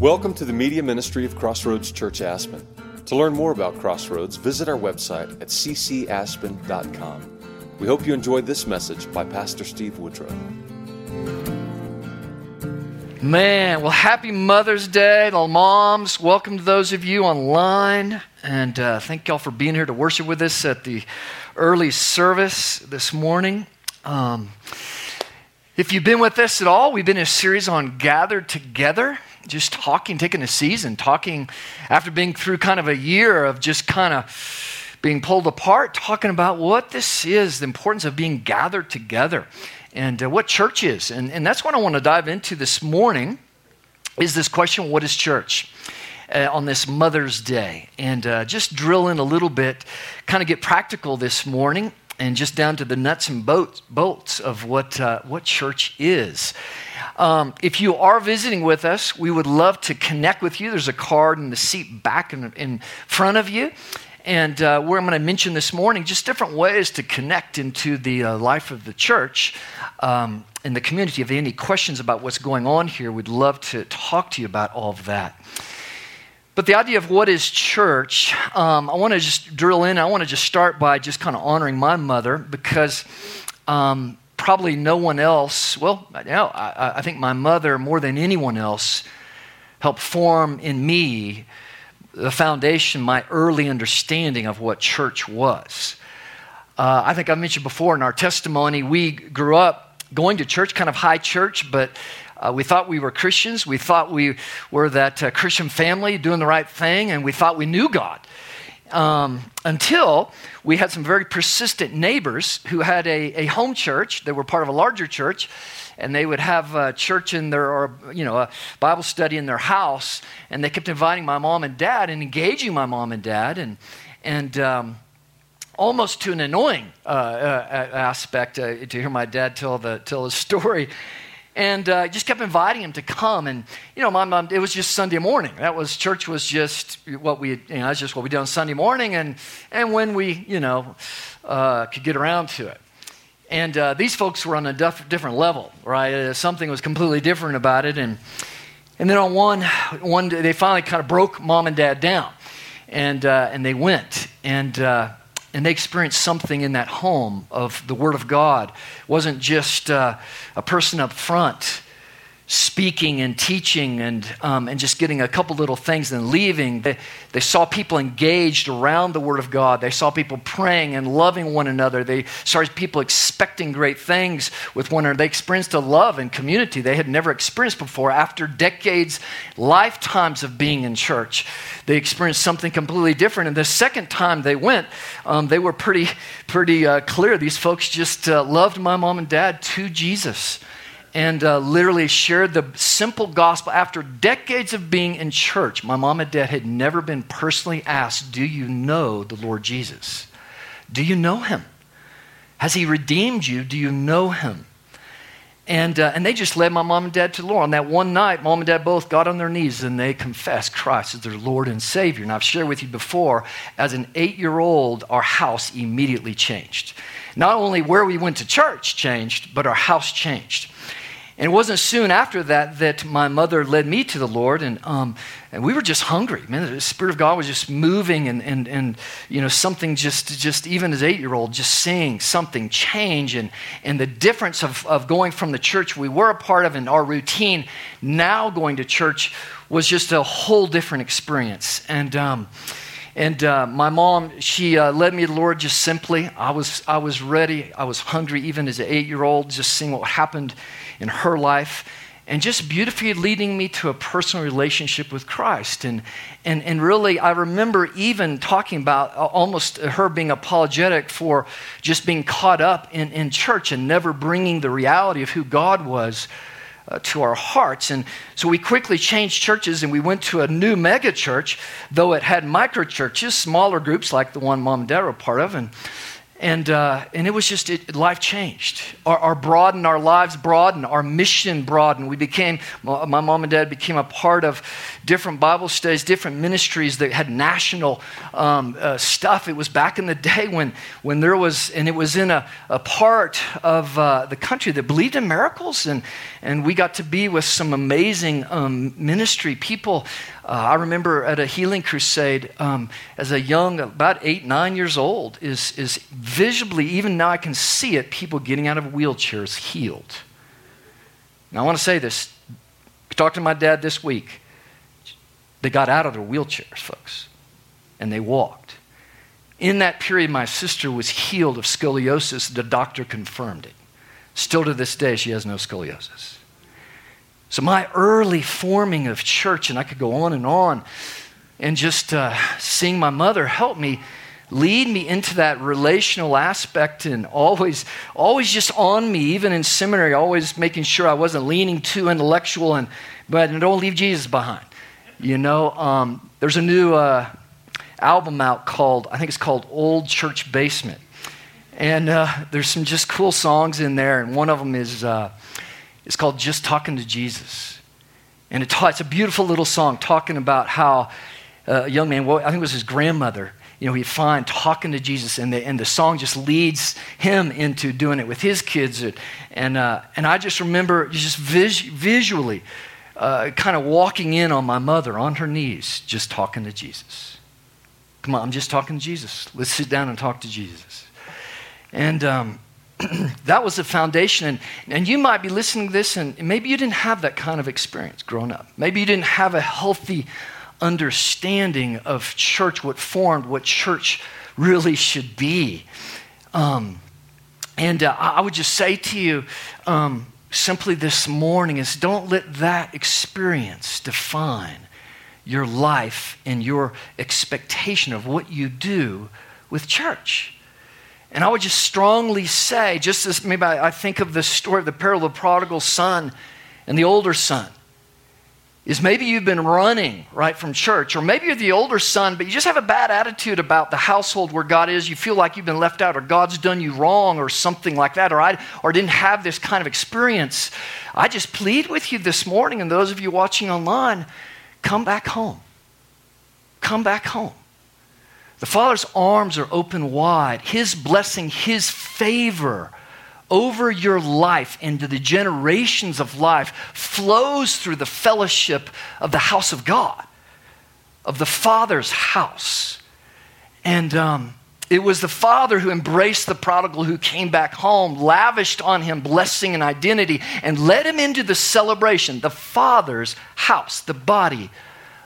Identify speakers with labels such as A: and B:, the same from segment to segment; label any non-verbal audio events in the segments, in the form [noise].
A: Welcome to the media ministry of Crossroads Church Aspen. To learn more about Crossroads, visit our website at ccaspen.com. We hope you enjoyed this message by Pastor Steve Woodrow.
B: Man, well, happy Mother's Day, to moms. Welcome to those of you online. And uh, thank y'all for being here to worship with us at the early service this morning. Um, if you've been with us at all, we've been in a series on Gathered Together, just talking, taking a season, talking after being through kind of a year of just kind of being pulled apart, talking about what this is, the importance of being gathered together and uh, what church is. And, and that's what I want to dive into this morning is this question, what is church? Uh, on this Mother's Day, and uh, just drill in a little bit, kind of get practical this morning, and just down to the nuts and bolts, bolts of what, uh, what church is. Um, if you are visiting with us, we would love to connect with you. There's a card in the seat back in, in front of you. And uh, where I'm going to mention this morning, just different ways to connect into the uh, life of the church um, in the community. If you have any questions about what's going on here, we'd love to talk to you about all of that. But the idea of what is church, um, I want to just drill in. I want to just start by just kind of honoring my mother because um, probably no one else, well, you know, I, I, think my mother, more than anyone else, helped form in me the foundation, my early understanding of what church was. Uh, I think I mentioned before in our testimony, we grew up going to church, kind of high church, but uh, we thought we were Christians. We thought we were that uh, Christian family doing the right thing, and we thought we knew God. Um, until we had some very persistent neighbors who had a, a home church. They were part of a larger church, and they would have a church in their, or, you know, a Bible study in their house, and they kept inviting my mom and dad and engaging my mom and dad, and, and, um, almost to an annoying uh, uh, aspect uh, to hear my dad tell the tell the story and uh, just kept inviting him to come. And you know, my mom, it was just Sunday morning. That was church was just what we, you know, that's just what we did on Sunday morning, and and when we, you know, uh, could get around to it. And uh, these folks were on a def- different level, right? Uh, something was completely different about it, and and then on one one day, they finally kind of broke mom and dad down, and uh, and they went and uh, and they experienced something in that home of the Word of God. It wasn't just uh, a person up front speaking and teaching and, um, and just getting a couple little things and leaving. They, they saw people engaged around the Word of God. They saw people praying and loving one another. They saw people expecting great things with one another. They experienced a love and community they had never experienced before. After decades, lifetimes of being in church, they experienced something completely different. And the second time they went, um, they were pretty, pretty uh, clear. These folks just uh, loved my mom and dad to Jesus and uh, literally shared the simple gospel after decades of being in church. My mom and dad had never been personally asked, Do you know the Lord Jesus? Do you know him? Has he redeemed you? Do you know him? And, uh, and they just led my mom and dad to the Lord. On that one night, mom and dad both got on their knees and they confessed Christ as their Lord and Savior. And I've shared with you before, as an eight year old, our house immediately changed. Not only where we went to church changed, but our house changed. And it wasn't soon after that that my mother led me to the Lord, and, um, and we were just hungry. Man, the Spirit of God was just moving, and, and, and you know, something just, just even as eight year old, just seeing something change, and, and the difference of, of going from the church we were a part of and our routine, now going to church was just a whole different experience. And, um, and uh, my mom, she uh, led me to the Lord just simply. I was, I was ready. I was hungry, even as an eight year old, just seeing what happened in her life and just beautifully leading me to a personal relationship with Christ. And, and, and really, I remember even talking about almost her being apologetic for just being caught up in, in church and never bringing the reality of who God was uh, to our hearts. And so we quickly changed churches and we went to a new mega church, though it had micro churches, smaller groups like the one mom and dad were part of. And, And, uh, and it was just, it, life changed. Our, our broadened, our lives broadened, our mission broadened. We became, my mom and dad became a part of different Bible studies, different ministries that had national um, uh, stuff. It was back in the day when, when there was, and it was in a, a part of uh, the country that believed in miracles. And, and we got to be with some amazing um, ministry people uh, I remember at a healing crusade um, as a young, about eight, nine years old, is, is visibly, even now I can see it, people getting out of wheelchairs healed. Now I want to say this. I talked to my dad this week. They got out of their wheelchairs, folks, and they walked. In that period, my sister was healed of scoliosis. The doctor confirmed it. Still to this day, she has no scoliosis. So, my early forming of church, and I could go on and on, and just uh, seeing my mother help me lead me into that relational aspect and always always just on me even in seminary always making sure i wasn't leaning too intellectual and but don't leave jesus behind you know um, there's a new uh, album out called i think it's called old church basement and uh, there's some just cool songs in there and one of them is uh, it's called Just Talking to Jesus. And it ta- it's a beautiful little song talking about how uh, a young man, well, I think it was his grandmother, you know, he'd find talking to Jesus, and the, and the song just leads him into doing it with his kids. And, uh, and I just remember just vis- visually uh, kind of walking in on my mother on her knees, just talking to Jesus. Come on, I'm just talking to Jesus. Let's sit down and talk to Jesus. And um, [clears throat] that was the foundation. And, and you might be listening to this, and maybe you didn't have that kind of experience growing up. Maybe you didn't have a healthy understanding of church, what formed, what church really should be. Um, and uh, I would just say to you um, simply this morning is don't let that experience define your life and your expectation of what you do with church. And I would just strongly say, just as maybe I, think of the story of the parable of the prodigal son and the older son, is maybe you've been running right from church, or maybe you're the older son, but you just have a bad attitude about the household where God is. You feel like you've been left out, or God's done you wrong, or something like that, or I or didn't have this kind of experience. I just plead with you this morning, and those of you watching online, come back home. Come back home. The Father's arms are open wide. His blessing, His favor over your life into the generations of life flows through the fellowship of the house of God, of the Father's house. And um, it was the Father who embraced the prodigal who came back home, lavished on him blessing and identity, and led him into the celebration, the Father's house, the body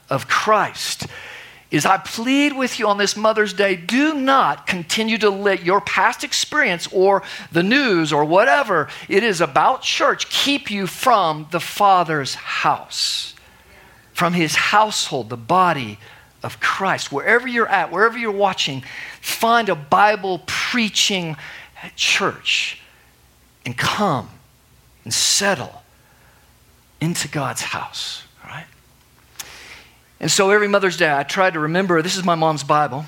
B: of Christ is I plead with you on this Mother's Day do not continue to let your past experience or the news or whatever it is about church keep you from the Father's house, from his household, the body of Christ. Wherever you're at, wherever you're watching, find a Bible preaching church and come and settle into God's house. And so every Mother's Day, I try to remember this is my mom's Bible.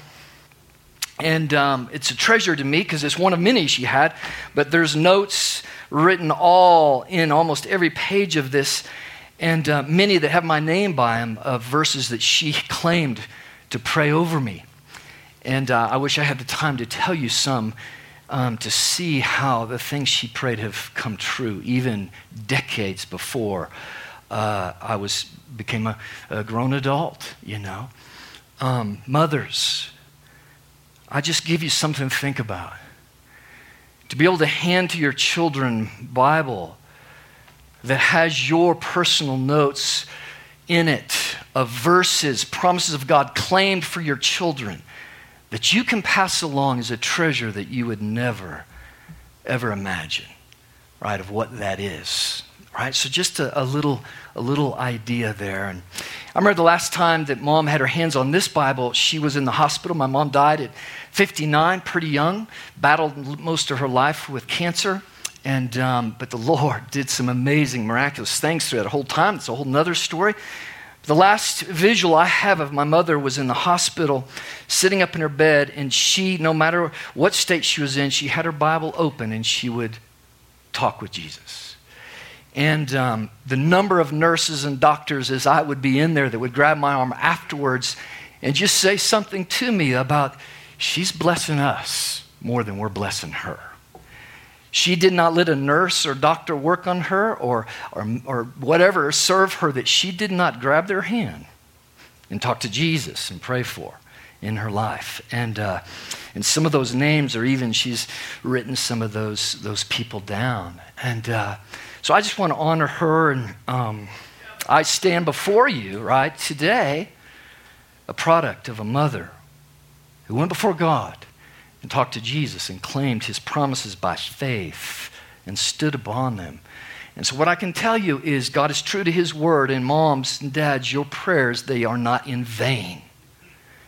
B: And um, it's a treasure to me because it's one of many she had, but there's notes written all in almost every page of this, and uh, many that have my name by them of verses that she [laughs] claimed to pray over me. And uh, I wish I had the time to tell you some um, to see how the things she prayed have come true, even decades before uh, I was became a, a, grown adult, you know. Um, mothers, I just give you something to think about. To be able to hand to your children Bible that has your personal notes in it of verses, promises of God claimed for your children that you can pass along as a treasure that you would never, ever imagine, right, of what that is right? So just a, a, little, a little idea there. And I remember the last time that mom had her hands on this Bible, she was in the hospital. My mom died at 59, pretty young, battled most of her life with cancer. And, um, but the [laughs] Lord did some amazing, miraculous things through that whole time. It's a whole nother story. The last visual I have of my mother was in the hospital, sitting up in her bed, and she, no matter what state she was in, she had her Bible open and she would talk with Jesus. And um, the number of nurses and doctors, as I would be in there, that would grab my arm afterwards and just say something to me about, she's blessing us more than we're blessing her. She did not let a nurse or doctor work on her or, or, or whatever serve her that she did not grab their hand and talk to Jesus and pray for in her life. And, uh, and some of those names, or even she's written some of those, those people down. And uh, so I just want to honor her. And um, I stand before you, right, today, a product of a mother who went before God and talked to Jesus and claimed his promises by faith and stood upon them. And so, what I can tell you is God is true to his word, and moms and dads, your prayers, they are not in vain.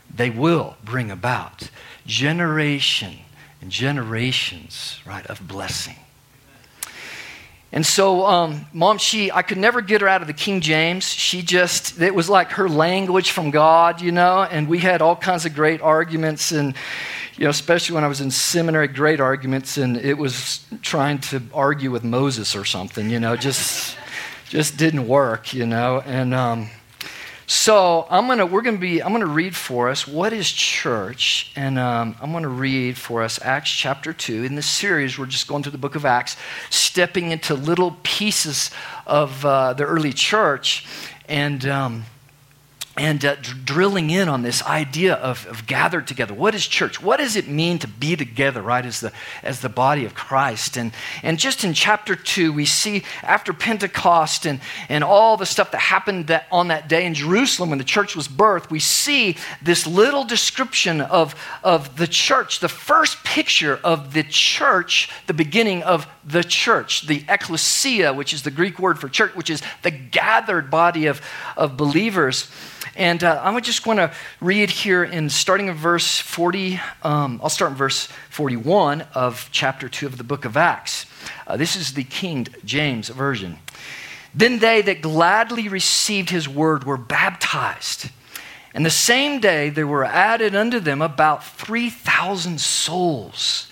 B: They will bring about generation and generations, right, of blessing. And so, um, mom, she, I could never get her out of the King James. She just, it was like her language from God, you know, and we had all kinds of great arguments and, you know, especially when I was in seminary, great arguments, and it was trying to argue with Moses or something, you know, just, just didn't work, you know, and, um, so I'm gonna we're gonna be I'm gonna read for us what is church, and um, I'm gonna read for us Acts chapter two. In this series, we're just going through the book of Acts, stepping into little pieces of uh, the early church, and. Um, and uh, drilling in on this idea of, of, gathered together. What is church? What does it mean to be together, right, as the, as the body of Christ? And, and just in chapter 2, we see after Pentecost and, and all the stuff that happened that, on that day in Jerusalem when the church was birthed, we see this little description of, of the church, the first picture of the church, the beginning of the church, the ecclesia, which is the Greek word for church, which is the gathered body of, of believers. And uh, I just want to read here in starting in verse 40. Um, I'll start in verse 41 of chapter 2 of the book of Acts. Uh, this is the King James Version. Then they that gladly received his word were baptized. And the same day there were added unto them about 3,000 souls.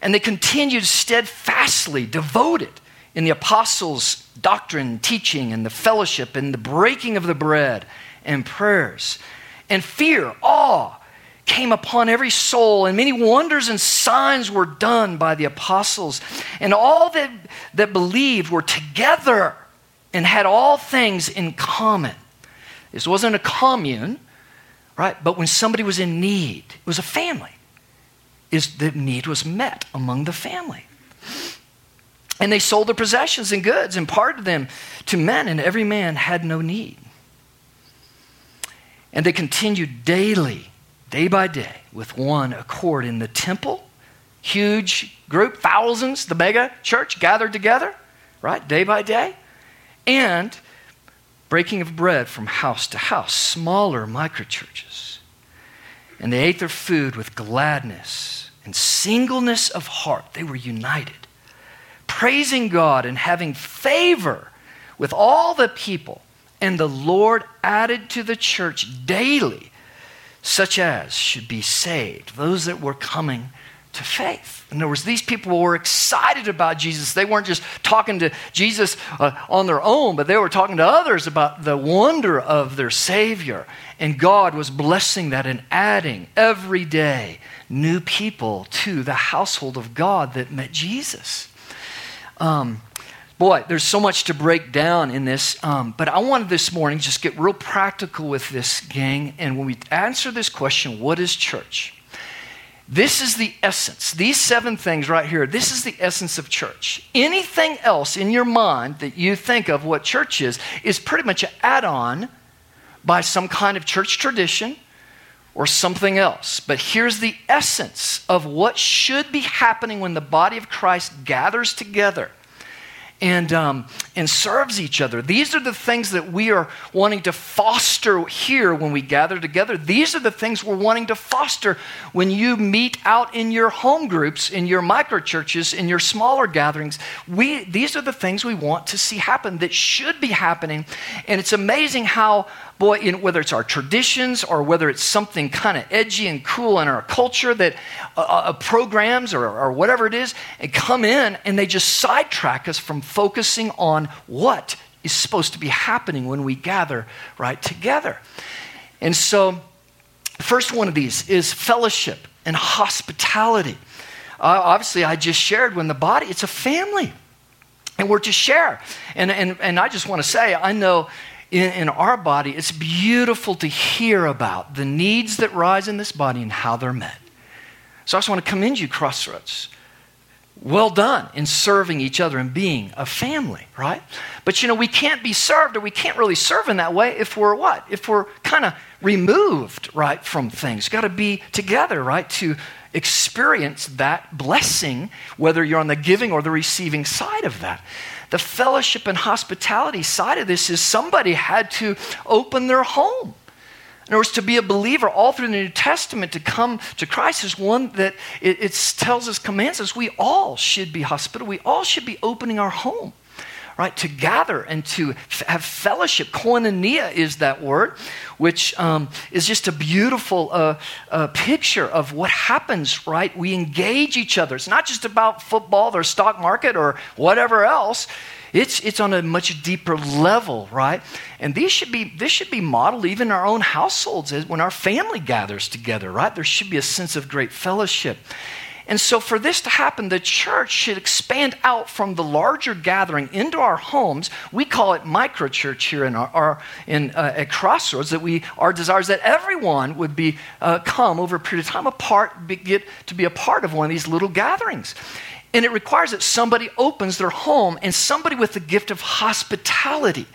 B: And they continued steadfastly devoted in the apostles' doctrine, teaching, and the fellowship, and the breaking of the bread and prayers. And fear, awe, came upon every soul, and many wonders and signs were done by the apostles. And all that, that believed were together and had all things in common. This wasn't a commune, right? But when somebody was in need, it was a family. Is the need was met among the family. And they sold their possessions and goods and parted them to men, and every man had no need. And they continued daily, day by day, with one accord in the temple. Huge group, thousands, the mega church gathered together, right, day by day. And breaking of bread from house to house, smaller microchurches. And they ate their food with gladness and singleness of heart. They were united, praising God and having favor with all the people. And the Lord added to the church daily such as should be saved, those that were coming to faith. In other words, these people were excited about Jesus. They weren't just talking to Jesus uh, on their own, but they were talking to others about the wonder of their Savior. And God was blessing that and adding every day new people to the household of God that met Jesus. Um, Boy, there's so much to break down in this, um, but I wanted this morning just get real practical with this, gang. And when we answer this question, what is church? This is the essence. These seven things right here, this is the essence of church. Anything else in your mind that you think of what church is, is pretty much an add on by some kind of church tradition or something else. But here's the essence of what should be happening when the body of Christ gathers together and, um, and serves each other. These are the things that we are wanting to foster here when we gather together. These are the things we're wanting to foster when you meet out in your home groups, in your micro churches, in your smaller gatherings. We, these are the things we want to see happen that should be happening. And it's amazing how boy, in, whether it's our traditions or whether it's something kind of edgy and cool in our culture that uh, uh, programs or, or whatever it is, and come in and they just sidetrack us from focusing on what is supposed to be happening when we gather right together. And so, first one of these is fellowship and hospitality. Uh, obviously, I just shared when the body, it's a family. And we're to share. And, and, and I just want to say, I know in, in our body, it's beautiful to hear about the needs that rise in this body and how they're met. So I just want to commend you, Crossroads. Well done in serving each other and being a family, right? But you know, we can't be served or we can't really serve in that way if we're what? If we're kind of removed, right, from things. Got to be together, right, to experience that blessing, whether you're on the giving or the receiving side of that. The fellowship and hospitality side of this is somebody had to open their home. In other words, to be a believer all through the New Testament, to come to Christ is one that it, it tells us, commands us, we all should be hospitable. We all should be opening our home right? To gather and to f- have fellowship. Koinonia is that word, which um, is just a beautiful uh, uh, picture of what happens, right? We engage each other. It's not just about football or stock market or whatever else. It's, it's on a much deeper level, right? And these should be, this should be modeled even in our own households when our family gathers together, right? There should be a sense of great fellowship. And so, for this to happen, the church should expand out from the larger gathering into our homes. We call it microchurch here in our, our in, uh, at Crossroads. That we our desires that everyone would be uh, come over a period of time apart, be, get to be a part of one of these little gatherings. And it requires that somebody opens their home and somebody with the gift of hospitality.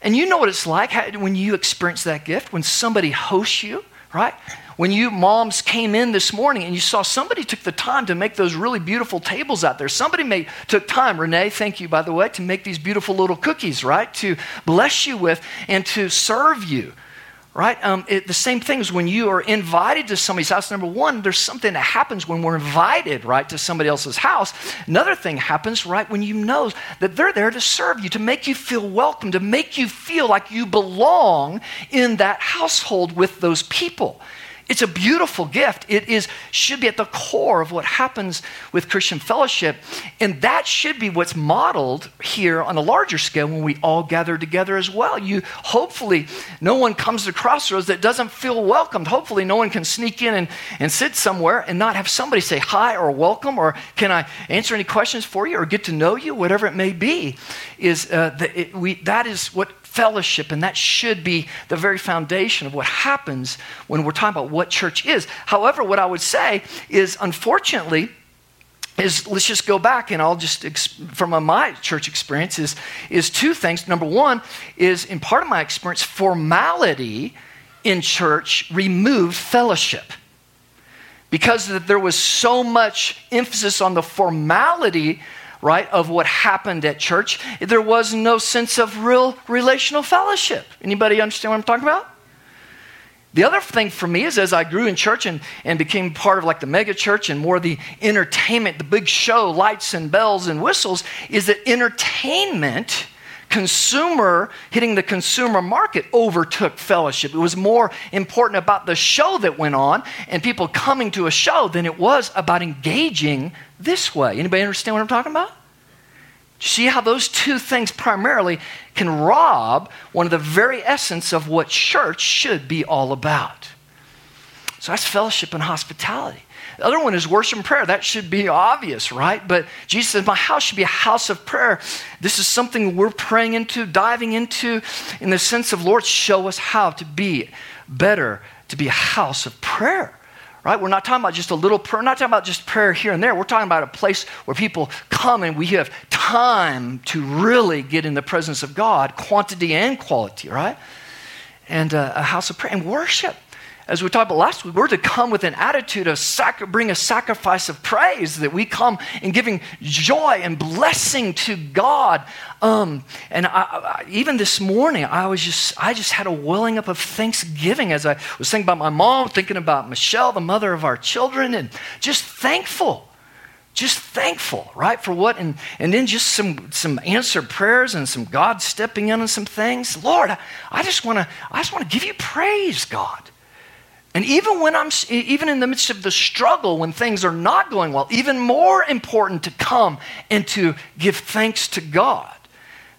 B: And you know what it's like when you experience that gift, when somebody hosts you, right? When you moms came in this morning and you saw somebody took the time to make those really beautiful tables out there. Somebody made, took time, Renee, thank you, by the way, to make these beautiful little cookies, right? To bless you with and to serve you right? Um, it, the same thing is when you are invited to somebody's house. Number one, there's something that happens when we're invited, right, to somebody else's house. Another thing happens, right, when you know that they're there to serve you, to make you feel welcome, to make you feel like you belong in that household with those people. It's a beautiful gift. It is, should be at the core of what happens with Christian fellowship. And that should be what's modeled here on a larger scale when we all gather together as well. You hopefully, no one comes to Crossroads that doesn't feel welcomed. Hopefully, no one can sneak in and, and sit somewhere and not have somebody say hi or welcome or can I answer any questions for you or get to know you, whatever it may be. Is uh, it, we, that is what fellowship, and that should be the very foundation of what happens when we're talking about what church is. However, what I would say is, unfortunately, is let's just go back and I'll just from my church experience is is two things. Number one is in part of my experience, formality in church removed fellowship because there was so much emphasis on the formality right, of what happened at church, there was no sense of real relational fellowship. Anybody understand what I'm talking about? The other thing for me is as I grew in church and, and became part of like the mega church and more the entertainment, the big show, lights and bells and whistles, is that entertainment consumer hitting the consumer market overtook fellowship. It was more important about the show that went on and people coming to a show than it was about engaging this way. Anybody understand what I'm talking about? See how those two things primarily can rob one of the very essence of what church should be all about. So that's fellowship and hospitality. The other one is worship and prayer. That should be obvious, right? But Jesus says, My house should be a house of prayer. This is something we're praying into, diving into, in the sense of, Lord, show us how to be better, to be a house of prayer. Right? We're not talking about just a little prayer, we're not talking about just prayer here and there. We're talking about a place where people come and we have time to really get in the presence of God, quantity and quality, right? And uh, a house of prayer and worship as we talked about last week, we're to come with an attitude of bring a sacrifice of praise, that we come in giving joy and blessing to God. Um, and I, I, even this morning, I was just, I just had a welling up of thanksgiving as I was thinking about my mom, thinking about Michelle, the mother of our children, and just thankful just thankful, right, for what, and, and then just some, some answered prayers and some God stepping in on some things. Lord, I just want to, I just want to give you praise, God. And even when I'm, even in the midst of the struggle, when things are not going well, even more important to come and to give thanks to God.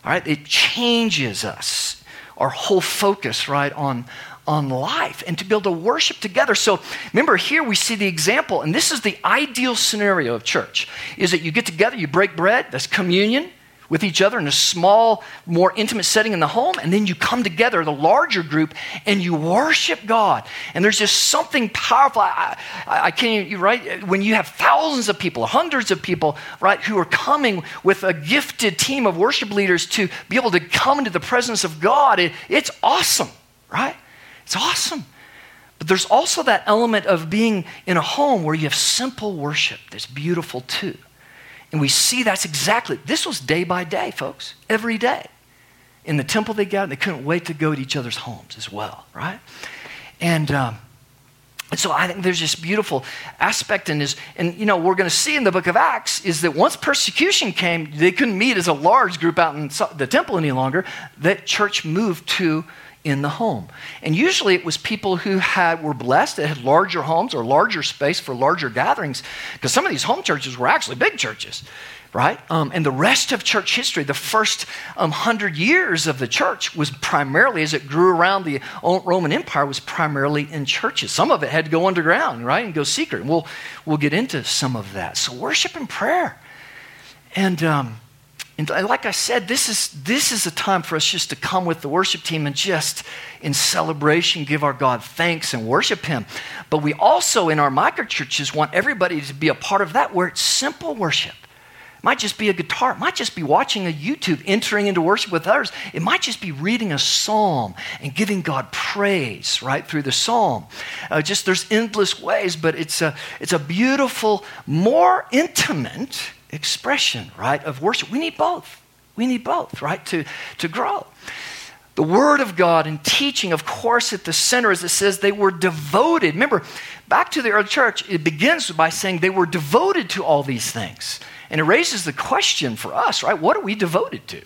B: All right, it changes us, our whole focus, right, on, on life and to be able to worship together. So remember here we see the example, and this is the ideal scenario of church, is that you get together, you break bread, that's communion with each other in a small, more intimate setting in the home, and then you come together, the larger group, and you worship God. And there's just something powerful. I, I, I can't, you right? When you have thousands of people, hundreds of people, right, who are coming with a gifted team of worship leaders to be able to come into the presence of God, it, it's awesome, right? It's awesome. But there's also that element of being in a home where you have simple worship that's beautiful too. And we see that's exactly, this was day by day, folks, every day. In the temple they got, and they couldn't wait to go to each other's homes as well, right? And, um, and so I think there's this beautiful aspect in this. And, you know, we're going to see in the book of Acts is that once persecution came, they couldn't meet as a large group out in the temple any longer. That church moved to in the home. And usually it was people who had were blessed that had larger homes or larger space for larger gatherings because some of these home churches were actually big churches, right? Um, and the rest of church history, the first um, hundred years of the church was primarily, as it grew around the Roman Empire, was primarily in churches. Some of it had to go underground, right, and go secret. And we'll we'll get into some of that. So worship and prayer, and. Um, and like I said, this is, this is a time for us just to come with the worship team and just in celebration give our God thanks and worship Him. But we also, in our micro churches, want everybody to be a part of that where it's simple worship. It might just be a guitar. It might just be watching a YouTube, entering into worship with others. It might just be reading a psalm and giving God praise right through the psalm. Uh, just there's endless ways, but it's a, it's a beautiful, more intimate expression, right, of worship. We need both. We need both, right, to, to grow. The Word of God and teaching, of course, at the center, as it says, they were devoted. Remember, back to the early church, it begins by saying they were devoted to all these things. And it raises the question for us, right? What are we devoted to?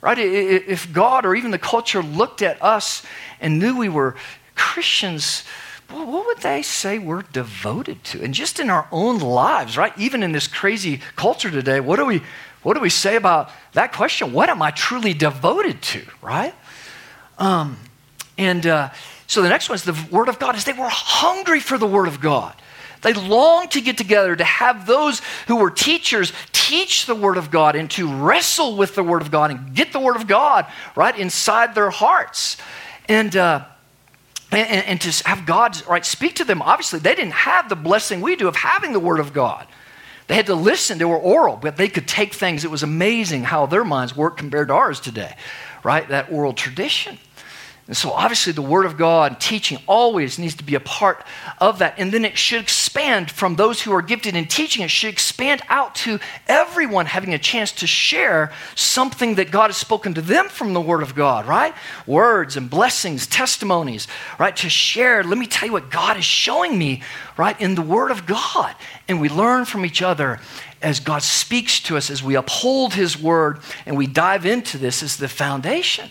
B: Right? If God or even the culture looked at us and knew we were Christians, well, what would they say we're devoted to? And just in our own lives, right? Even in this crazy culture today, what do we, what do we say about that question? What am I truly devoted to, right? Um, and uh, so the next one is the Word of God, is they were hungry for the Word of God. They longed to get together to have those who were teachers teach the Word of God and to wrestle with the Word of God and get the Word of God right inside their hearts. And, uh, and, and, to have God right speak to them. Obviously, they didn't have the blessing we do of having the Word of God. They had to listen. They were oral, but they could take things. It was amazing how their minds worked compared to ours today, right? That oral tradition. And so, obviously, the Word of God and teaching always needs to be a part of that. And then it should expand from those who are gifted in teaching, it should expand out to everyone having a chance to share something that God has spoken to them from the Word of God, right? Words and blessings, testimonies, right? To share. Let me tell you what God is showing me, right, in the Word of God. And we learn from each other as God speaks to us, as we uphold His Word and we dive into this as the foundation.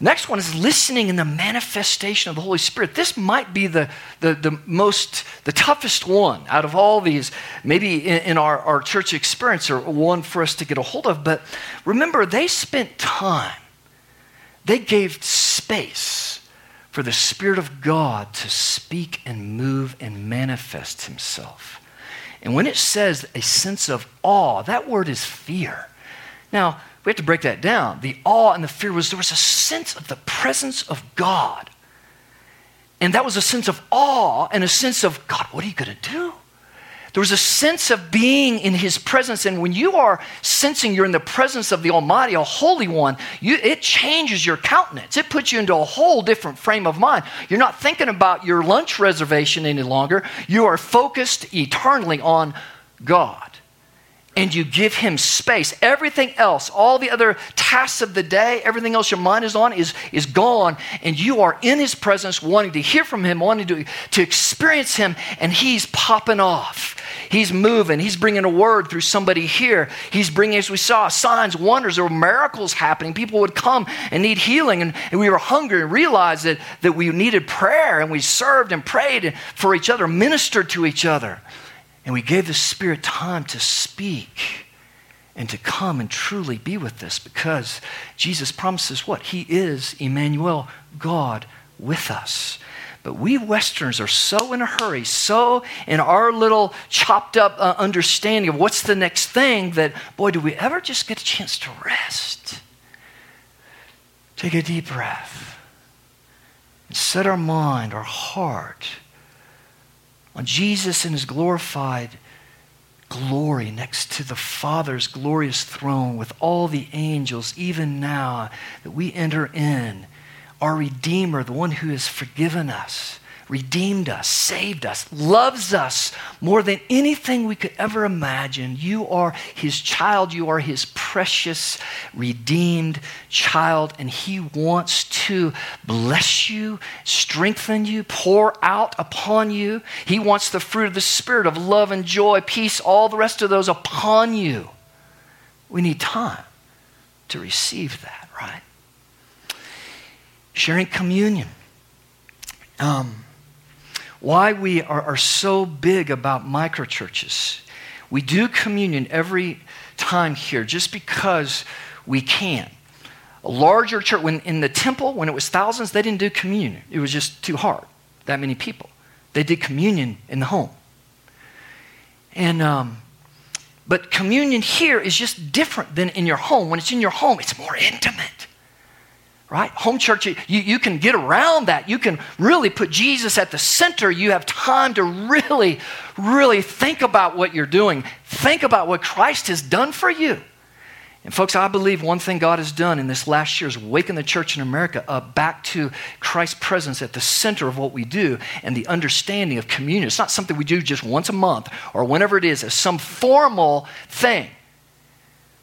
B: Next one is listening in the manifestation of the Holy Spirit. This might be the, the, the most, the toughest one out of all these, maybe in, in our, our church experience, or one for us to get a hold of. But remember, they spent time, they gave space for the Spirit of God to speak and move and manifest Himself. And when it says a sense of awe, that word is fear. Now, we have to break that down. The awe and the fear was there was a sense of the presence of God. And that was a sense of awe and a sense of, God, what are you going to do? There was a sense of being in his presence. And when you are sensing you're in the presence of the Almighty, a Holy One, you, it changes your countenance. It puts you into a whole different frame of mind. You're not thinking about your lunch reservation any longer. You are focused eternally on God and you give him space. Everything else, all the other tasks of the day, everything else your mind is on is, is gone, and you are in his presence, wanting to hear from him, wanting to, to experience him, and he's popping off. He's moving. He's bringing a word through somebody here. He's bringing, as we saw, signs, wonders, or miracles happening. People would come and need healing, and, and we were hungry and realized that, that we needed prayer, and we served and prayed for each other, ministered to each other. And we gave the Spirit time to speak and to come and truly be with us because Jesus promises what? He is Emmanuel, God with us. But we Westerners are so in a hurry, so in our little chopped up uh, understanding of what's the next thing that, boy, do we ever just get a chance to rest? Take a deep breath and set our mind, our heart on Jesus in his glorified glory next to the Father's glorious throne with all the angels, even now that we enter in, our Redeemer, the one who has forgiven us redeemed us, saved us, loves us more than anything we could ever imagine. You are his child. You are his precious, redeemed child. And he wants to bless you, strengthen you, pour out upon you. He wants the fruit of the Spirit of love and joy, peace, all the rest of those upon you. We need time to receive that, right? Sharing communion. Um, why we are, are so big about microchurches. We do communion every time here just because we can. A larger church, when in the temple, when it was thousands, they didn't do communion. It was just too hard, that many people. They did communion in the home. And, um, but communion here is just different than in your home. When it's in your home, it's more intimate right? Home church, you, you can get around that. You can really put Jesus at the center. You have time to really, really think about what you're doing. Think about what Christ has done for you. And, folks, I believe one thing God has done in this last year is waken the church in America up back to Christ's presence at the center of what we do and the understanding of communion. It's not something we do just once a month or whenever it is, as some formal thing.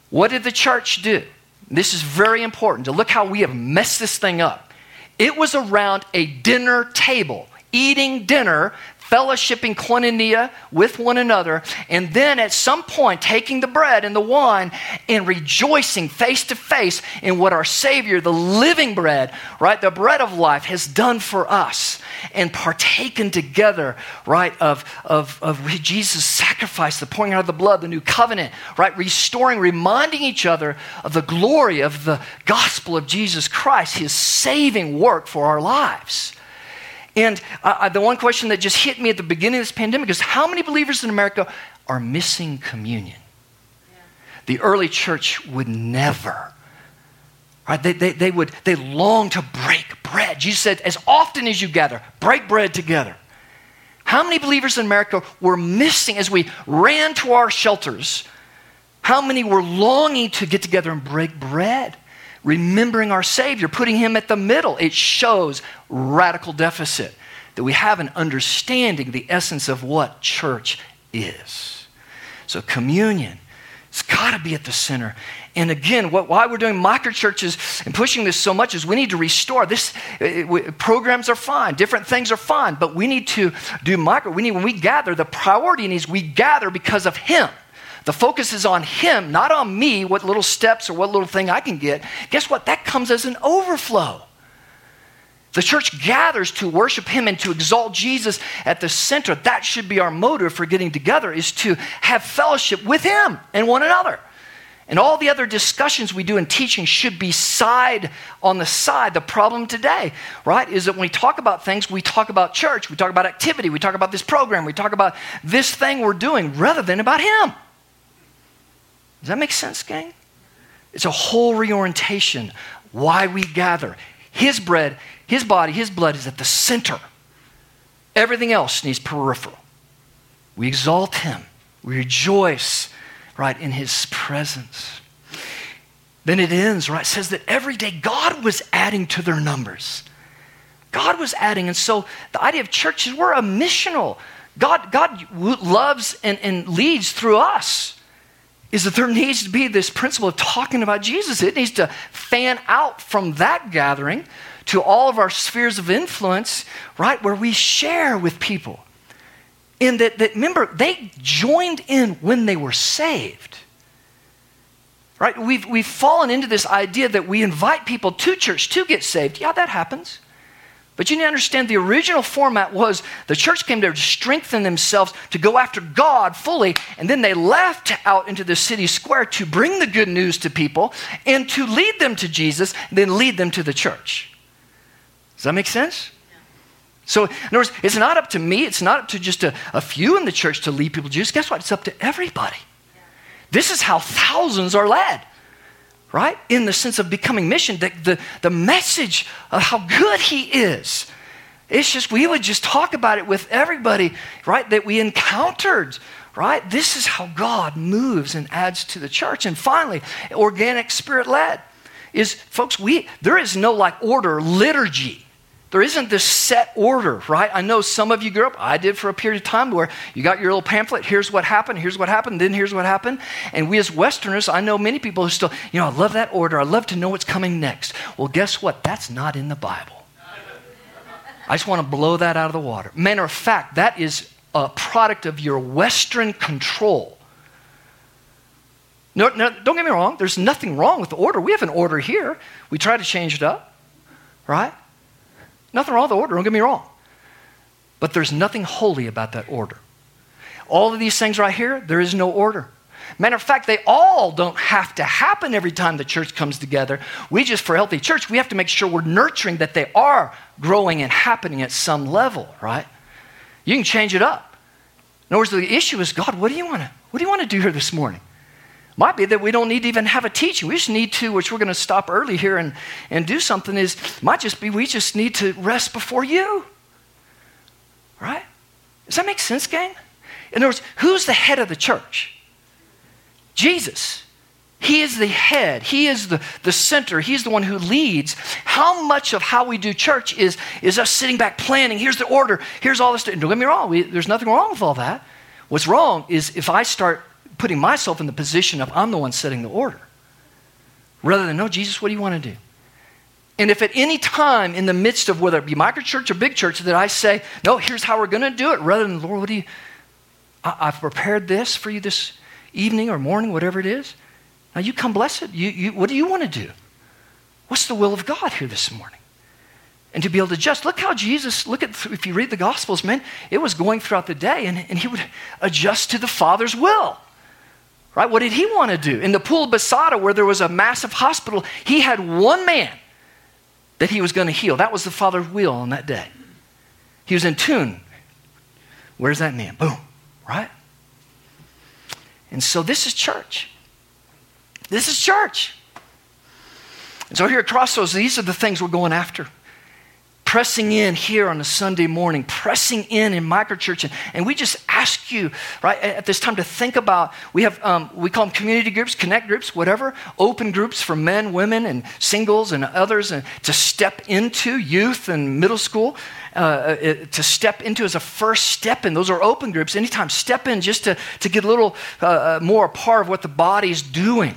B: What did the church do? This is very important to look how we have messed this thing up. It was around a dinner table, eating dinner fellowshipping koinonia with one another, and then at some point taking the bread and the wine and rejoicing face to face in what our Savior, the living bread, right, the bread of life, has done for us, and partaken together, right, of, of, of Jesus' sacrifice, the pouring out of the blood, the new covenant, right, restoring, reminding each other of the glory of the gospel of Jesus Christ, his saving work for our lives. And uh, the one question that just hit me at the beginning of this pandemic is how many believers in America are missing communion? Yeah. The early church would never. Right? They, they, they would they long to break bread. Jesus said, as often as you gather, break bread together. How many believers in America were missing as we ran to our shelters? How many were longing to get together and break bread? Remembering our Savior, putting Him at the middle. It shows radical deficit that we have an understanding the essence of what church is. So, communion, it's got to be at the center. And again, what, why we're doing micro churches and pushing this so much is we need to restore this. It, uh, it, programs are fine, different things are fine, but we need to do micro. We need when we gather, the priority needs we gather because of Him. The focus is on Him, not on me, what little steps or what little thing I can get. Guess what? That comes as an overflow. The church gathers to worship Him and to exalt Jesus at the center. That should be our motive for getting together, is to have fellowship with Him and one another. And all the other discussions we do in teaching should be side on the side. The problem today, right, is that when we talk about things, we talk about church, we talk about activity, we talk about this program, we talk about this thing we're doing rather than about Him. Does that make sense, gang? It's a whole reorientation. Why we gather. His bread, his body, his blood is at the center. Everything else needs peripheral. We exalt him. We rejoice, right, in his presence. Then it ends, right? It says that every day God was adding to their numbers. God was adding. And so the idea of church is we're a missional. God, God loves and, and leads through us. Is that there needs to be this principle of talking about Jesus. It needs to fan out from that gathering to all of our spheres of influence, right, where we share with people. And that, that remember, they joined in when they were saved. Right? We've, we've fallen into this idea that we invite people to church to get saved. Yeah, that happens. But you need to understand the original format was the church came there to strengthen themselves, to go after God fully, and then they left out into the city square to bring the good news to people and to lead them to Jesus, then lead them to the church. Does that make sense? So, in other words, it's not up to me, it's not up to just a, a few in the church to lead people to Jesus. Guess what? It's up to everybody. This is how thousands are led, right? In the sense of becoming mission, the, the, the message of how good He is. It's just, we would just talk about it with everybody, right, that we encountered, right? This is how God moves and adds to the church. And finally, organic spirit led is, folks, we, there is no like order, liturgy there isn't this set order, right? I know some of you grew up, I did for a period of time, where you got your little pamphlet, here's what happened, here's what happened, then here's what happened. And we as Westerners, I know many people who still, you know, I love that order, I love to know what's coming next. Well, guess what? That's not in the Bible. I just want to blow that out of the water. Matter of fact, that is a product of your Western control. No, no, don't get me wrong, there's nothing wrong with the order. We have an order here. We try to change it up, right? Nothing wrong with the order, don't get me wrong. But there's nothing holy about that order. All of these things right here, there is no order. Matter of fact, they all don't have to happen every time the church comes together. We just, for a healthy church, we have to make sure we're nurturing that they are growing and happening at some level, right? You can change it up. In other words, the issue is God, what do you want to, what do you want to do here this morning? Might be that we don't need to even have a teaching. We just need to, which we're going to stop early here and, and do something, is might just be we just need to rest before you. Right? Does that make sense, gang? In other words, who's the head of the church? Jesus. He is the head. He is the, the center. He's the one who leads. How much of how we do church is, is us sitting back planning? Here's the order. Here's all this. Don't get me wrong. We, there's nothing wrong with all that. What's wrong is if I start putting myself in the position of I'm the one setting the order. Rather than, no, Jesus, what do you want to do? And if at any time in the midst of whether it be microchurch or big church that I say, no, here's how we're going to do it, rather than, Lord, what do you, I, have prepared this for you this evening or morning, whatever it is. Now you come blessed. You, you, what do you want to do? What's the will of God here this morning? And to be able to adjust. Look how Jesus, look at, if you read the Gospels, man, it was going throughout the day and, and he would adjust to the Father's will. Right? What did he want to do? In the pool of Bethsaida, where there was a massive hospital, he had one man that he was going to heal. That was the Father's will on that day. He was in tune. Where's that man? Boom. Right? And so this is church. This is church. And so here at Crossroads, these are the things we're going after pressing in here on a Sunday morning, pressing in in microchurch. And, and we just ask you, right, at this time to think about, we have, um, we call them community groups, connect groups, whatever, open groups for men, women, and singles and others, and to step into youth and middle school. Uh, uh to step into as a first step in. Those are open groups. Anytime, step in just to, to get a little uh, uh more a part of what the body's doing.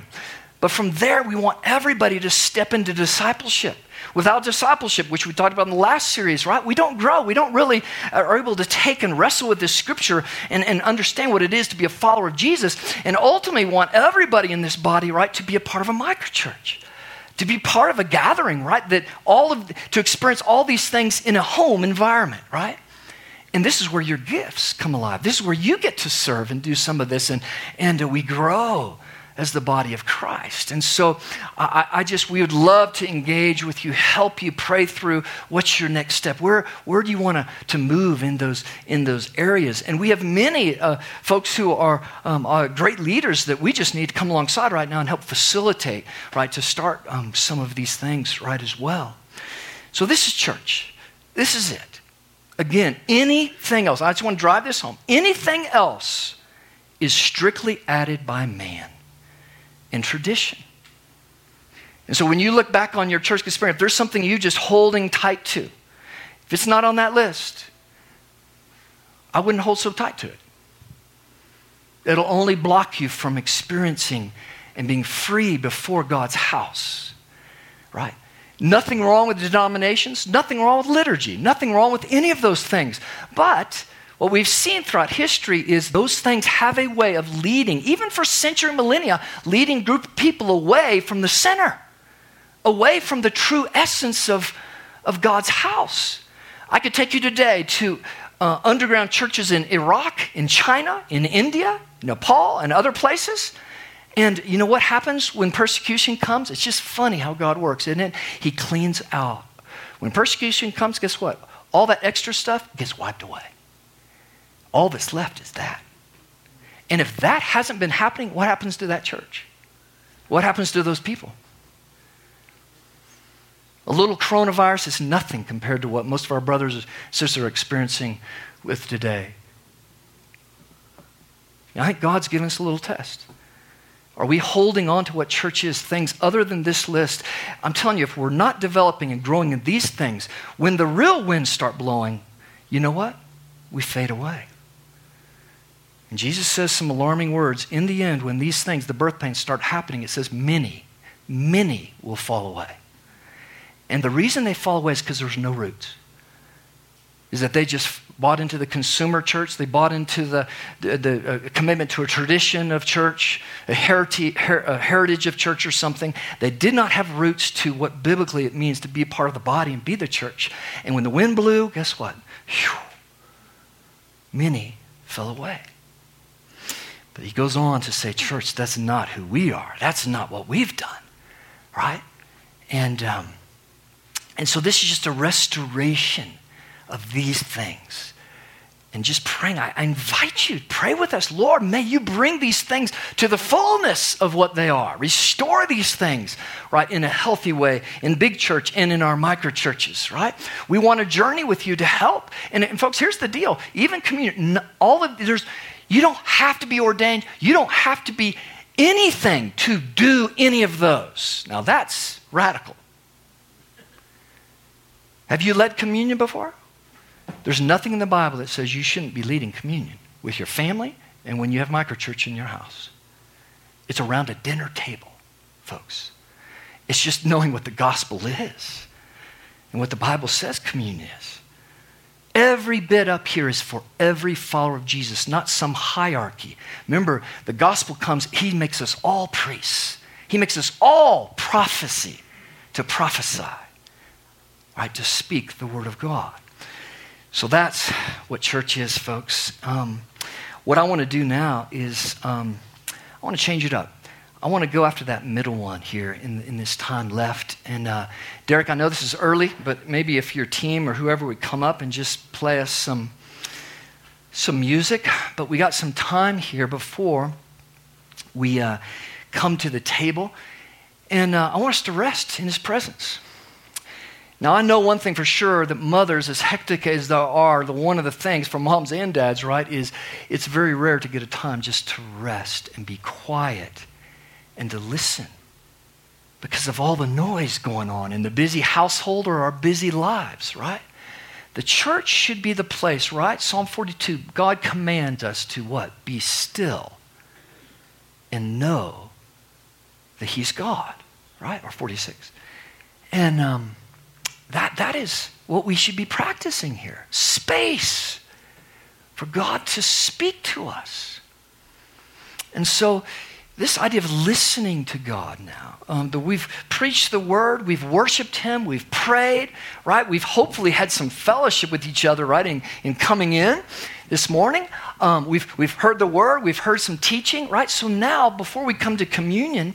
B: But from there, we want everybody to step into discipleship. Without discipleship, which we talked about in the last series, right? We don't grow. We don't really uh, are able to take and wrestle with this scripture and, and understand what it is to be a follower of Jesus. And ultimately want everybody in this body, right, to be a part of a microchurch to be part of a gathering, right? That all of to experience all these things in a home environment, right? And this is where your gifts come alive. This is where you get to serve and do some of this, and and uh, we grow as the body of Christ. And so I, I, just, we would love to engage with you, help you pray through what's your next step. Where, where do you want to, move in those, in those areas? And we have many uh, folks who are, um, are, great leaders that we just need to come alongside right now and help facilitate, right, to start um, some of these things, right, as well. So this is church. This is it. Again, anything else, I just want to drive this home. Anything else is strictly added by man and tradition. And so when you look back on your church experience, if there's something you just holding tight to, if it's not on that list, I wouldn't hold so tight to it. It'll only block you from experiencing and being free before God's house. Right? Nothing wrong with denominations, nothing wrong with liturgy, nothing wrong with any of those things. But what we've seen throughout history is those things have a way of leading, even for century millennia, leading group of people away from the center, away from the true essence of, of God's house. I could take you today to uh, underground churches in Iraq, in China, in India, Nepal, and other places and you know what happens when persecution comes? It's just funny how God works, isn't it? He cleans out. When persecution comes, guess what? All that extra stuff gets wiped away. All that's left is that. And if that hasn't been happening, what happens to that church? What happens to those people? A little coronavirus is nothing compared to what most of our brothers and sisters are experiencing with today. I think God's given us a little test. Are we holding on to what church is, things other than this list? I'm telling you, if we're not developing and growing in these things, when the real winds start blowing, you know what? We fade away. And Jesus says some alarming words. In the end, when these things, the birth pains, start happening, it says, many, many will fall away. And the reason they fall away is because there's no roots is that they just bought into the consumer church. They bought into the, the, the uh, commitment to a tradition of church, a her, a heritage of church or something. They did not have roots to what biblically it means to be a part of the body and be the church. And when the wind blew, guess what? Whew, many fell away. But he goes on to say, church, that's not who we are. That's not what we've done, right? And, um, and so this is just a restoration of these things. And just praying, I, I invite you, pray with us. Lord, may you bring these things to the fullness of what they are. Restore these things, right, in a healthy way in big church and in our micro churches, right? We want to journey with you to help. And, and folks, here's the deal even community, all of there's, you don't have to be ordained, you don't have to be anything to do any of those. Now that's radical. Have you led communion before? There's nothing in the Bible that says you shouldn't be leading communion with your family and when you have microchurch in your house. It's around a dinner table, folks. It's just knowing what the gospel is and what the Bible says communion is. Every bit up here is for every follower of Jesus, not some hierarchy. Remember, the gospel comes, he makes us all priests. He makes us all prophecy to prophesy, right? To speak the word of God. So that's what church is, folks. Um, what I want to do now is um, I want to change it up. I want to go after that middle one here in, in this time left. And uh, Derek, I know this is early, but maybe if your team or whoever would come up and just play us some, some music. But we got some time here before we uh, come to the table. And uh, I want us to rest in his presence. Now, I know one thing for sure that mothers, as hectic as they are, the one of the things for moms and dads, right, is it's very rare to get a time just to rest and be quiet and to listen because of all the noise going on in the busy household or our busy lives, right? The church should be the place, right? Psalm 42, God commands us to what? Be still and know that He's God, right? Or 46. And, um, that, that is what we should be practicing here space for God to speak to us. And so, this idea of listening to God now, um, that we've preached the word, we've worshiped Him, we've prayed, right? We've hopefully had some fellowship with each other, right, in, in coming in this morning. Um, we've, we've heard the word, we've heard some teaching, right? So now, before we come to communion,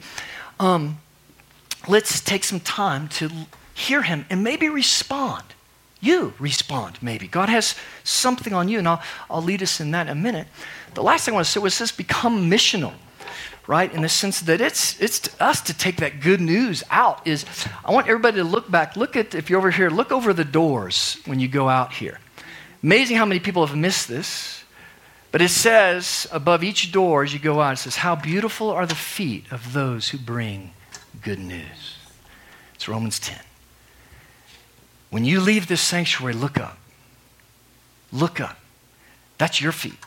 B: um, let's take some time to hear him and maybe respond. You respond, maybe. God has something on you, and I'll, I'll lead us in that in a minute. The last thing I want to say was this become missional, right? In the sense that it's, it's to us to take that good news out. Is I want everybody to look back. Look at, if you're over here, look over the doors when you go out here. Amazing how many people have missed this. But it says above each door as you go out, it says, How beautiful are the feet of those who bring good news. It's Romans 10. When you leave this sanctuary, look up. Look up. That's your feet.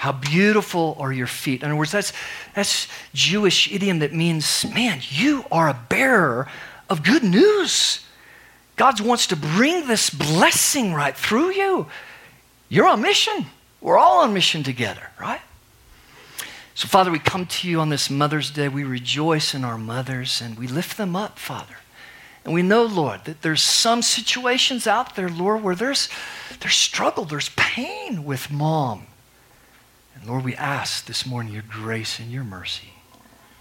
B: How beautiful are your feet. In other words, that's, that's Jewish idiom that means, man, you are a bearer of good news. God wants to bring this blessing right through you. You're on mission. We're all on mission together, right? So, Father, we come to you on this Mother's Day. We rejoice in our mothers and we lift them up, Father. And we know, Lord, that there's some situations out there, Lord, where there's, there's struggle, there's pain with mom. Lord, we ask this morning your grace and your mercy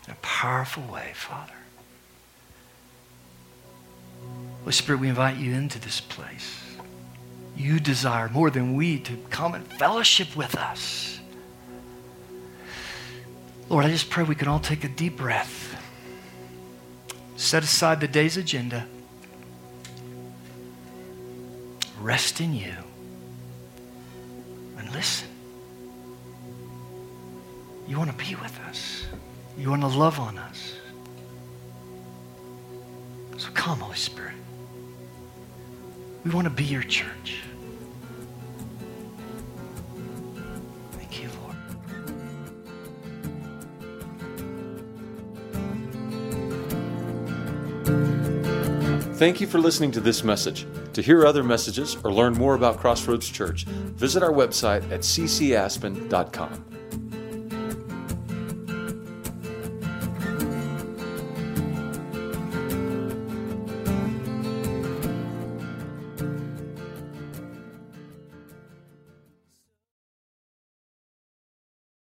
B: in a powerful way, Father. Holy Spirit, we invite you into this place. You desire more than we to come and fellowship with us. Lord, I just pray we can all take a deep breath Set aside the day's agenda. Rest in you. And listen. You want to be with us. You want to love on us. So come, Holy Spirit. We want to be your church. Thank you Lord.
A: Thank you for listening to this message. To hear other messages or learn more about Crossroads Church, visit our website at ccaspen.com.